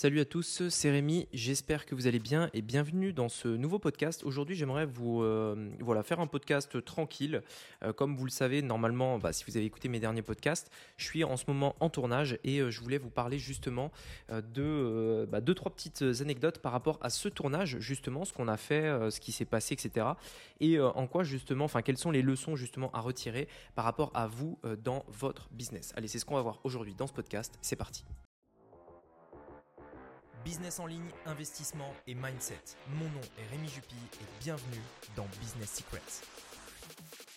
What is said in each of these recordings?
Salut à tous, c'est Rémi, j'espère que vous allez bien et bienvenue dans ce nouveau podcast. Aujourd'hui j'aimerais vous euh, voilà, faire un podcast tranquille. Euh, comme vous le savez, normalement, bah, si vous avez écouté mes derniers podcasts, je suis en ce moment en tournage et euh, je voulais vous parler justement de bah, deux, trois petites anecdotes par rapport à ce tournage, justement, ce qu'on a fait, ce qui s'est passé, etc. Et en quoi justement, enfin quelles sont les leçons justement à retirer par rapport à vous dans votre business. Allez, c'est ce qu'on va voir aujourd'hui dans ce podcast, c'est parti. Business en ligne, investissement et mindset. Mon nom est Rémi Jupy et bienvenue dans Business Secrets.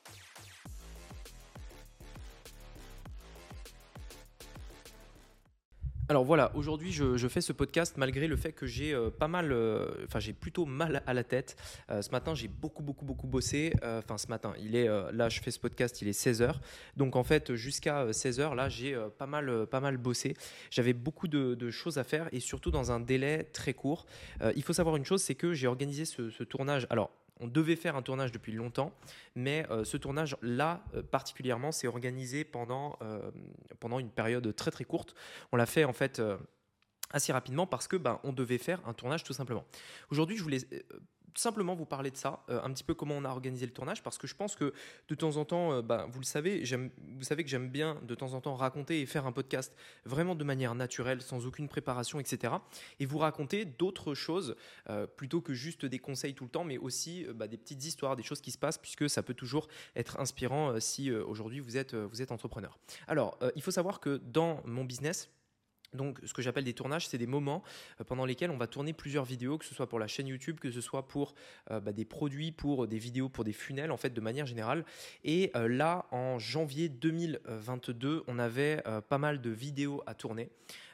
Alors voilà, aujourd'hui je, fais ce podcast malgré le fait que j'ai euh, pas mal, euh, enfin j'ai plutôt mal à la tête. Euh, ce matin j'ai beaucoup beaucoup beaucoup bossé. Enfin ce matin, il est là je fais ce podcast, il est 16h. Donc en fait jusqu'à 16h là j'ai pas mal pas mal bossé. J'avais beaucoup de, choses à faire et surtout dans un délai très court. il faut savoir une chose, c'est que j'ai organisé ce, ce tournage. Alors on devait faire un tournage depuis longtemps, mais euh, ce tournage-là, euh, particulièrement, s'est organisé pendant, euh, pendant une période très très courte. On l'a fait en fait assez rapidement parce que ben, on devait faire un tournage tout simplement. Aujourd'hui, je voulais simplement vous parler de ça, euh, un petit peu comment on a organisé le tournage, parce que je pense que de temps en temps, euh, bah, vous le savez, vous savez que j'aime bien de temps en temps raconter et faire un podcast vraiment de manière naturelle, sans aucune préparation, etc. Et vous raconter d'autres choses euh, plutôt que juste des conseils tout le temps, mais aussi bah, des petites histoires, des choses qui se passent, puisque ça peut toujours être inspirant si aujourd'hui vous êtes, vous êtes entrepreneur. Alors, il faut savoir que dans mon business, donc, ce que j'appelle des tournages, c'est des moments euh, pendant lesquels on va tourner plusieurs vidéos, que ce soit pour la chaîne YouTube, que ce soit pour euh, bah, des produits, pour des vidéos, pour des funnels, en fait, de manière générale. Et euh, là, en janvier 2022, on avait pas mal de vidéos à tourner.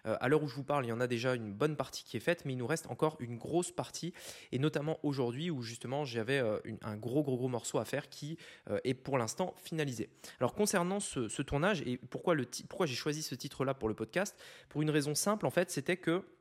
À l'heure où je vous parle, il y en a déjà une bonne partie qui est faite, mais il nous reste encore une grosse partie, et notamment aujourd'hui où justement j'avais un gros, gros, gros morceau à faire qui est pour l'instant finalisé. Alors, concernant ce, tournage et pourquoi, pourquoi j'ai choisi ce titre-là pour le podcast, pour une raison simple, en fait, c'était que euh,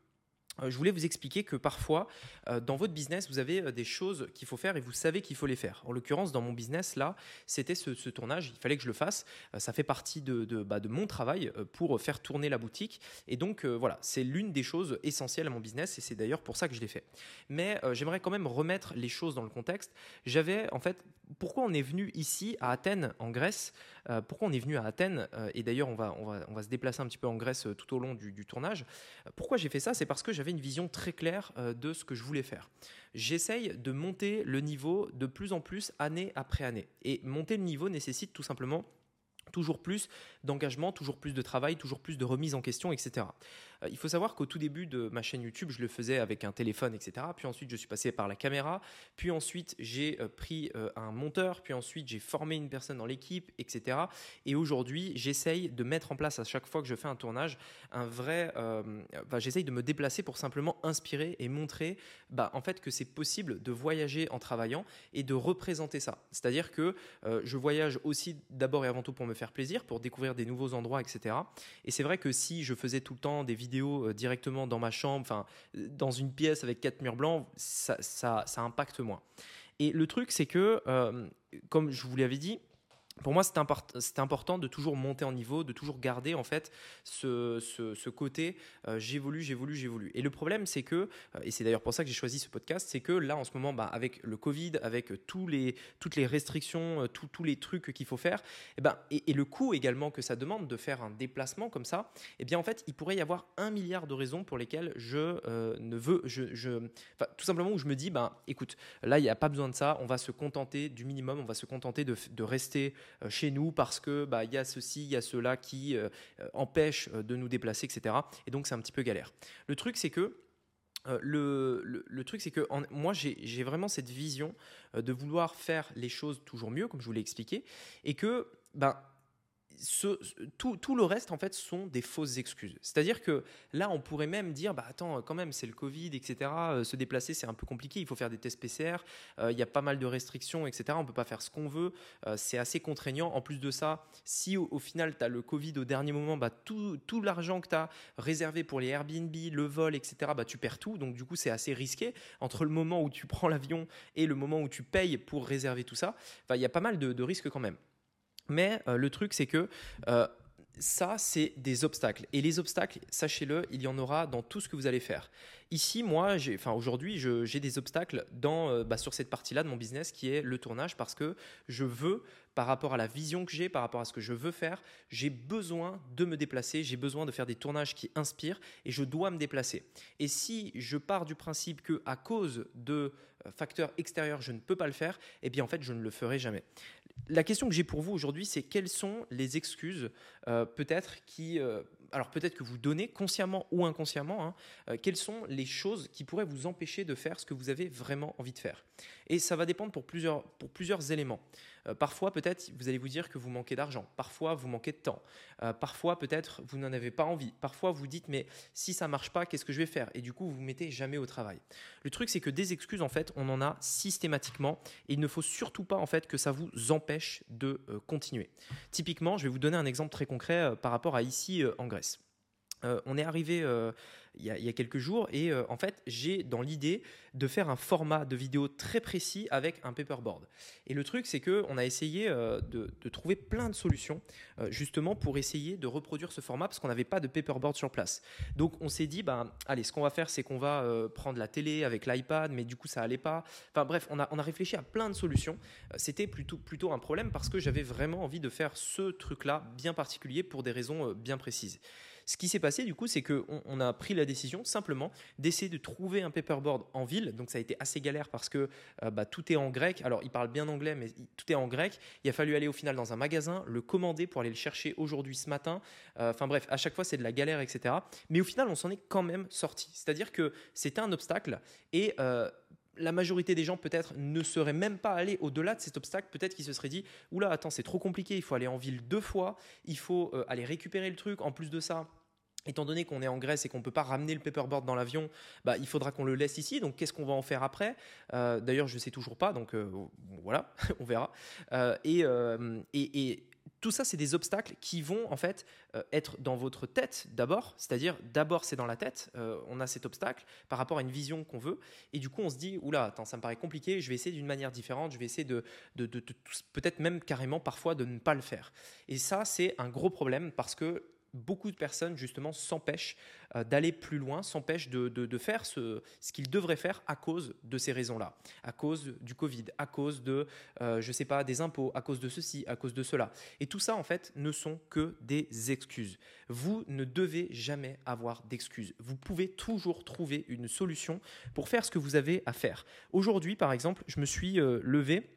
je voulais vous expliquer que parfois, euh, dans votre business, vous avez euh, des choses qu'il faut faire et vous savez qu'il faut les faire. En l'occurrence, dans mon business, là, c'était ce, tournage. Il fallait que je le fasse. ça fait partie de, de, bah, de, mon travail pour faire tourner la boutique. Et donc, voilà, c'est l'une des choses essentielles à mon business et c'est d'ailleurs pour ça que je l'ai fait. Mais j'aimerais quand même remettre les choses dans le contexte. J'avais, en fait, pourquoi on est venu ici, à Athènes, en Grèce Pourquoi on est venu à Athènes Et d'ailleurs, on va, on, va, on va se déplacer un petit peu en Grèce tout au long du, du tournage. Pourquoi j'ai fait ça? C'est parce que j'avais une vision très claire euh, de ce que je voulais faire. J'essaye de monter le niveau de plus en plus année après année. Et monter le niveau nécessite tout simplement toujours plus d'engagement, toujours plus de travail, toujours plus de remise en question, etc. Euh, il faut savoir qu'au tout début de ma chaîne YouTube, je le faisais avec un téléphone, etc. Puis ensuite, je suis passé par la caméra. Puis ensuite, j'ai euh, pris euh, un monteur. Puis ensuite, j'ai formé une personne dans l'équipe, etc. Et aujourd'hui, j'essaye de mettre en place à chaque fois que je fais un tournage un vrai. j'essaye de me déplacer pour simplement inspirer et montrer, bah, en fait, que c'est possible de voyager en travaillant et de représenter ça. C'est-à-dire que je voyage aussi d'abord et avant tout pour me faire plaisir, pour découvrir des nouveaux endroits, etc. Et c'est vrai que si je faisais tout le temps des vidéos euh, directement dans ma chambre, enfin dans une pièce avec quatre murs blancs, ça, ça, ça impacte moins. Et le truc, c'est que, euh, comme je vous l'avais dit, pour moi, c'est important de toujours monter en niveau, de toujours garder en fait ce, côté euh, j'évolue, j'évolue, j'évolue. Et le problème, c'est que, euh, et c'est d'ailleurs pour ça que j'ai choisi ce podcast, c'est que là, en ce moment, bah, avec le Covid, avec toutes les restrictions, euh, tous les trucs qu'il faut faire, et, eh ben, et, le coût également que ça demande de faire un déplacement comme ça, eh bien en fait, il pourrait y avoir un milliard de raisons pour lesquelles je ne veux, je, tout simplement où je me dis, bah, écoute, là, il n'y a pas besoin de ça, on va se contenter du minimum, on va se contenter de, rester chez nous parce que bah il y a ceci, il y a cela qui euh, euh, empêche de nous déplacer, etc. Et donc c'est un petit peu galère. Le truc c'est que le, le, truc, c'est que moi, j'ai vraiment cette vision de vouloir faire les choses toujours mieux, comme je vous l'ai expliqué, et que ben, tout, le reste, en fait, sont des fausses excuses. C'est-à-dire que là, on pourrait même dire, bah attends, quand même, c'est le Covid, etc. Euh, se déplacer, c'est un peu compliqué. Il faut faire des tests PCR. Euh, il y a pas mal de restrictions, etc. On peut pas faire ce qu'on veut. Euh, c'est assez contraignant. En plus de ça, si au, final, tu as le Covid au dernier moment, bah, tout, l'argent que tu as réservé pour les Airbnb, le vol, etc., bah, tu perds tout. Donc, du coup, c'est assez risqué. Entre le moment où tu prends l'avion et le moment où tu payes pour réserver tout ça, il y a pas mal de risques quand même. Mais euh, le truc, c'est que euh, ça, c'est des obstacles. Et les obstacles, sachez-le, il y en aura dans tout ce que vous allez faire. Ici, moi, enfin, aujourd'hui, j'ai des obstacles euh, bah, sur cette partie-là de mon business qui est le tournage parce que je veux, par rapport à la vision que j'ai, par rapport à ce que je veux faire, j'ai besoin de me déplacer, j'ai besoin de faire des tournages qui inspirent et je dois me déplacer. Et si je pars du principe que à cause de euh, facteurs extérieurs, je ne peux pas le faire, eh bien en fait, je ne le ferai jamais. La question que j'ai pour vous aujourd'hui, c'est quelles sont les excuses euh, peut-être qui alors peut-être que vous donnez consciemment ou inconsciemment, hein, euh, quelles sont les choses qui pourraient vous empêcher de faire ce que vous avez vraiment envie de faire? Et ça va dépendre pour plusieurs, pour plusieurs éléments. Euh, parfois, peut-être, vous allez vous dire que vous manquez d'argent. Parfois, vous manquez de temps. Euh, parfois, peut-être, vous n'en avez pas envie. Parfois, vous dites, mais si ça marche pas, qu'est-ce que je vais faire? Et du coup, vous vous mettez jamais au travail. Le truc, c'est que des excuses, en fait, on en a systématiquement. Et il ne faut surtout pas, en fait, que ça vous empêche de continuer. Typiquement, je vais vous donner un exemple très concret par rapport à ici en Grèce. Euh, on est arrivé euh, il, y a, quelques jours et euh, en fait j'ai dans l'idée de faire un format de vidéo très précis avec un paperboard. Et le truc c'est que on a essayé de, trouver plein de solutions justement pour essayer de reproduire ce format parce qu'on n'avait pas de paperboard sur place. Donc on s'est dit bah allez ce qu'on va faire c'est qu'on va prendre la télé avec l'iPad mais du coup ça allait pas. Enfin bref on a, réfléchi à plein de solutions. C'était plutôt, plutôt un problème parce que j'avais vraiment envie de faire ce truc là bien particulier pour des raisons bien précises. Ce qui s'est passé, du coup, c'est qu'on on a pris la décision simplement d'essayer de trouver un paperboard en ville. Donc, ça a été assez galère parce que euh, bah, tout est en grec. Alors, il parle bien anglais, mais tout est en grec. Il a fallu aller au final dans un magasin, le commander pour aller le chercher aujourd'hui, ce matin. Euh, enfin, bref, à chaque fois, c'est de la galère, etc. Mais au final, on s'en est quand même sorti. C'est-à-dire que c'était un obstacle et. Euh, la majorité des gens peut-être ne seraient même pas allés au-delà de cet obstacle. Peut-être qu'ils se seraient dit Oula, attends, c'est trop compliqué, il faut aller en ville deux fois, il faut aller récupérer le truc. En plus de ça, Étant donné qu'on est en Grèce et qu'on ne peut pas ramener le paperboard dans l'avion, bah, il faudra qu'on le laisse ici. Donc, qu'est-ce qu'on va en faire après? Euh, D'ailleurs, je ne sais toujours pas. Donc, euh, voilà, on verra. et, et, tout ça, c'est des obstacles qui vont en fait euh, être dans votre tête d'abord, c'est-à-dire d'abord c'est dans la tête, euh, on a cet obstacle par rapport à une vision qu'on veut, et du coup on se dit, oula, attends, ça me paraît compliqué, je vais essayer d'une manière différente, je vais essayer de, de, de peut-être même carrément parfois de ne pas le faire. Et ça, c'est un gros problème parce que beaucoup de personnes justement s'empêchent euh, d'aller plus loin, s'empêchent de, faire ce, qu'ils devraient faire à cause de ces raisons-là, à cause du Covid, à cause de, euh, je sais pas, des impôts, à cause de ceci, à cause de cela. Et tout ça, en fait, ne sont que des excuses. Vous ne devez jamais avoir d'excuses. Vous pouvez toujours trouver une solution pour faire ce que vous avez à faire. Aujourd'hui, par exemple, je me suis euh, levé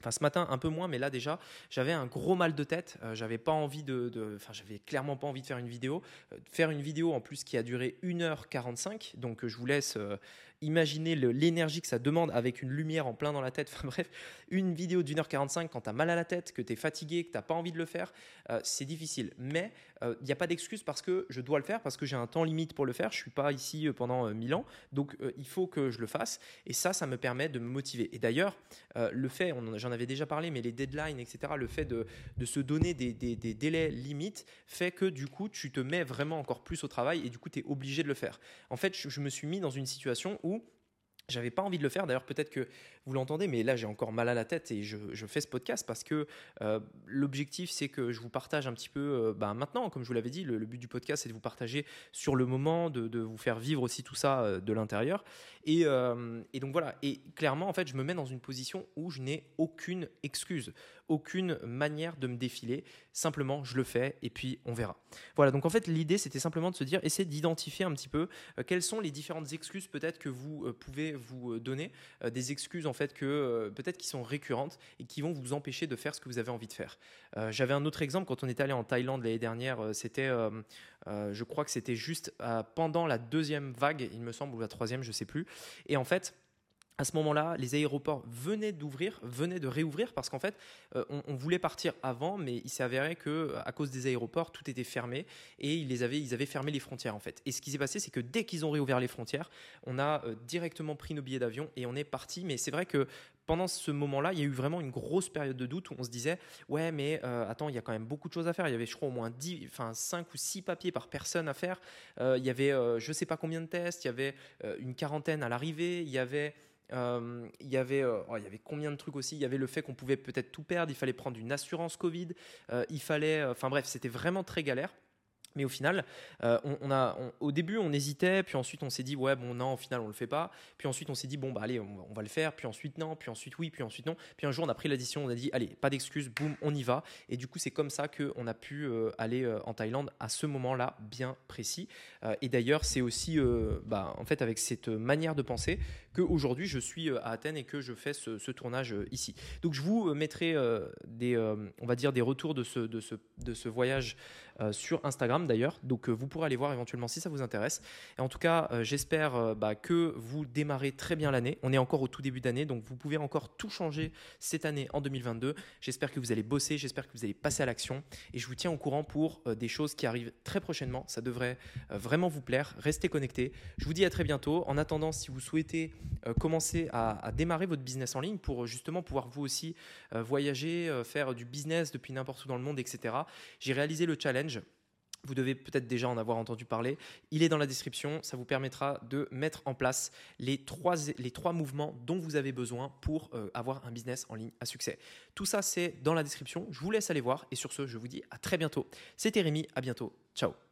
Enfin, ce matin, un peu moins, mais là déjà, j'avais un gros mal de tête. Euh, j'avais pas envie de, enfin, j'avais clairement pas envie de faire une vidéo. Euh, faire une vidéo en plus qui a duré 1h45, donc euh, je vous laisse Imaginez l'énergie que ça demande avec une lumière en plein dans la tête. Enfin bref, une vidéo d'une heure 45 quand tu as mal à la tête, que tu es fatigué, que tu n'as pas envie de le faire, euh, c'est difficile. Mais il euh, n'y a pas d'excuse parce que je dois le faire, parce que j'ai un temps limite pour le faire. Je ne suis pas ici euh, pendant 1000 ans. Donc il faut que je le fasse. Et ça, ça me permet de me motiver. Et d'ailleurs, le fait, j'en avais déjà parlé, mais les deadlines, etc., le fait de, se donner des, délais limites fait que du coup, tu te mets vraiment encore plus au travail et du coup, tu es obligé de le faire. En fait, je, je me suis mis dans une situation où j'avais pas envie de le faire. D'ailleurs, peut-être que vous l'entendez, mais là, j'ai encore mal à la tête et je, fais ce podcast parce que euh, l'objectif, c'est que je vous partage un petit peu euh, bah, maintenant, comme je vous l'avais dit, le, but du podcast, c'est de vous partager sur le moment, de, vous faire vivre aussi tout ça euh, de l'intérieur. Et, et, donc voilà. Et clairement, en fait, je me mets dans une position où je n'ai aucune excuse aucune manière de me défiler. Simplement, je le fais et puis on verra. Voilà, donc en fait, l'idée, c'était simplement de se dire, essayer d'identifier un petit peu quelles sont les différentes excuses peut-être que vous pouvez vous euh, donner, des excuses en fait que peut-être qui sont récurrentes et qui vont vous empêcher de faire ce que vous avez envie de faire. J'avais un autre exemple quand on est allé en Thaïlande l'année dernière, c'était, je crois que c'était juste pendant la deuxième vague, il me semble, ou la troisième, je sais plus. Et en fait, à ce moment-là, les aéroports venaient d'ouvrir, venaient de réouvrir parce qu'en fait, euh, on, voulait partir avant, mais il s'est avéré que à cause des aéroports, tout était fermé et ils les avaient, ils avaient fermé les frontières en fait. Et ce qui s'est passé, c'est que dès qu'ils ont réouvert les frontières, on a euh, directement pris nos billets d'avion et on est parti. Mais c'est vrai que pendant ce moment-là, il y a eu vraiment une grosse période de doute où on se disait ouais, mais euh, attends, il y a quand même beaucoup de choses à faire. Il y avait, je crois, au moins 10, enfin 5 ou 6 papiers par personne à faire. il y avait, je sais pas combien de tests. Il y avait une quarantaine à l'arrivée. Il y avait il y avait, oh, il y avait combien de trucs aussi? Il y avait le fait qu'on pouvait peut-être tout perdre. Il fallait prendre une assurance Covid. il fallait, enfin bref, c'était vraiment très galère. Mais au final, euh, on, a, au début, on hésitait, puis ensuite on s'est dit ouais bon non, au final on le fait pas. Puis ensuite on s'est dit bon bah allez, on, va le faire. Puis ensuite non, puis ensuite oui, puis ensuite non. Puis un jour on a pris l'addition, on a dit allez, pas d'excuses, boum, on y va. Et du coup c'est comme ça que on a pu euh, aller euh, en Thaïlande à ce moment-là bien précis. et d'ailleurs c'est aussi bah, en fait avec cette manière de penser que aujourd'hui je suis à Athènes et que je fais ce, tournage ici. Donc je vous mettrai des, on va dire des retours de ce, voyage euh, sur Instagram d'ailleurs. Donc euh, vous pourrez aller voir éventuellement si ça vous intéresse. Et en tout cas, euh, j'espère bah, que vous démarrez très bien l'année. On est encore au tout début d'année, donc vous pouvez encore tout changer cette année en 2022. J'espère que vous allez bosser, j'espère que vous allez passer à l'action. Et je vous tiens au courant pour des choses qui arrivent très prochainement. Ça devrait vraiment vous plaire. Restez connectés. Je vous dis à très bientôt. En attendant, si vous souhaitez commencer à, démarrer votre business en ligne pour justement pouvoir vous aussi voyager, faire du business depuis n'importe où dans le monde, etc., j'ai réalisé le challenge vous devez peut-être déjà en avoir entendu parler. Il est dans la description. Ça vous permettra de mettre en place les trois, les trois mouvements dont vous avez besoin pour euh, avoir un business en ligne à succès. Tout ça, c'est dans la description. Je vous laisse aller voir. Et sur ce, je vous dis à très bientôt. C'était Rémi. À bientôt. Ciao.